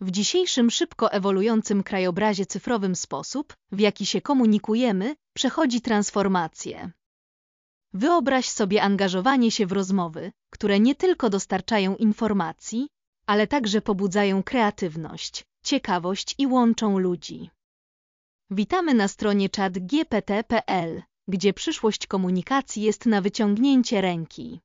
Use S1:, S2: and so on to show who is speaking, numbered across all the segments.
S1: W dzisiejszym szybko ewoluującym krajobrazie cyfrowym sposób, w jaki się komunikujemy, przechodzi transformację. Wyobraź sobie angażowanie się w rozmowy, które nie tylko dostarczają informacji, ale także pobudzają kreatywność, ciekawość i łączą ludzi. Witamy na stronie chatgpt.pl, gdzie przyszłość komunikacji jest na wyciągnięcie ręki.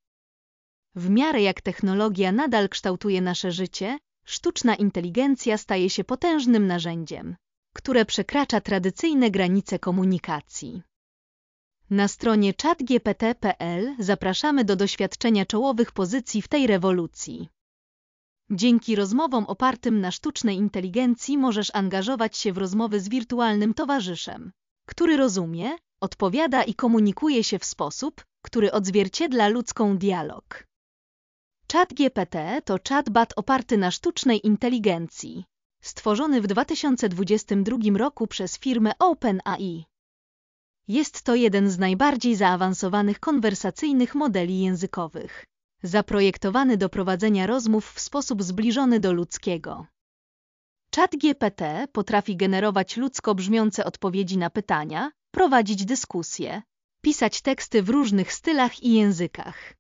S1: W miarę jak technologia nadal kształtuje nasze życie, sztuczna inteligencja staje się potężnym narzędziem, które przekracza tradycyjne granice komunikacji. Na stronie chatgpt.pl zapraszamy do doświadczenia czołowych pozycji w tej rewolucji. Dzięki rozmowom opartym na sztucznej inteligencji możesz angażować się w rozmowy z wirtualnym towarzyszem, który rozumie, odpowiada i komunikuje się w sposób, który odzwierciedla ludzką dialog. ChatGPT to chatbot oparty na sztucznej inteligencji, stworzony w 2022 roku przez firmę OpenAI. Jest to jeden z najbardziej zaawansowanych konwersacyjnych modeli językowych, zaprojektowany do prowadzenia rozmów w sposób zbliżony do ludzkiego. ChatGPT potrafi generować ludzko brzmiące odpowiedzi na pytania, prowadzić dyskusje, pisać teksty w różnych stylach i językach.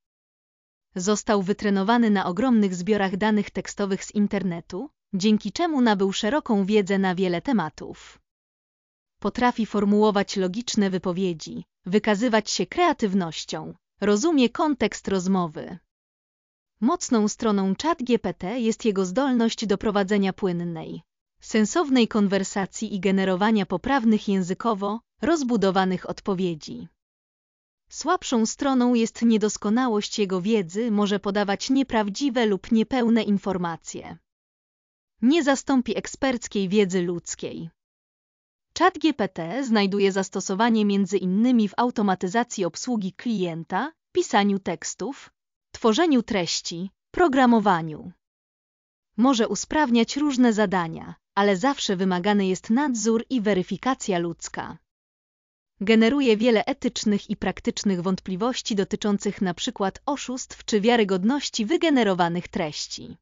S1: Został wytrenowany na ogromnych zbiorach danych tekstowych z internetu, dzięki czemu nabył szeroką wiedzę na wiele tematów. Potrafi formułować logiczne wypowiedzi, wykazywać się kreatywnością, rozumie kontekst rozmowy. Mocną stroną ChatGPT jest jego zdolność do prowadzenia płynnej, sensownej konwersacji i generowania poprawnych językowo, rozbudowanych odpowiedzi. Słabszą stroną jest niedoskonałość jego wiedzy, może podawać nieprawdziwe lub niepełne informacje. Nie zastąpi eksperckiej wiedzy ludzkiej. ChatGPT znajduje zastosowanie innymi w automatyzacji obsługi klienta, pisaniu tekstów, tworzeniu treści, programowaniu. Może usprawniać różne zadania, ale zawsze wymagany jest nadzór i weryfikacja ludzka. Generuje wiele etycznych i praktycznych wątpliwości dotyczących np. oszustw czy wiarygodności wygenerowanych treści.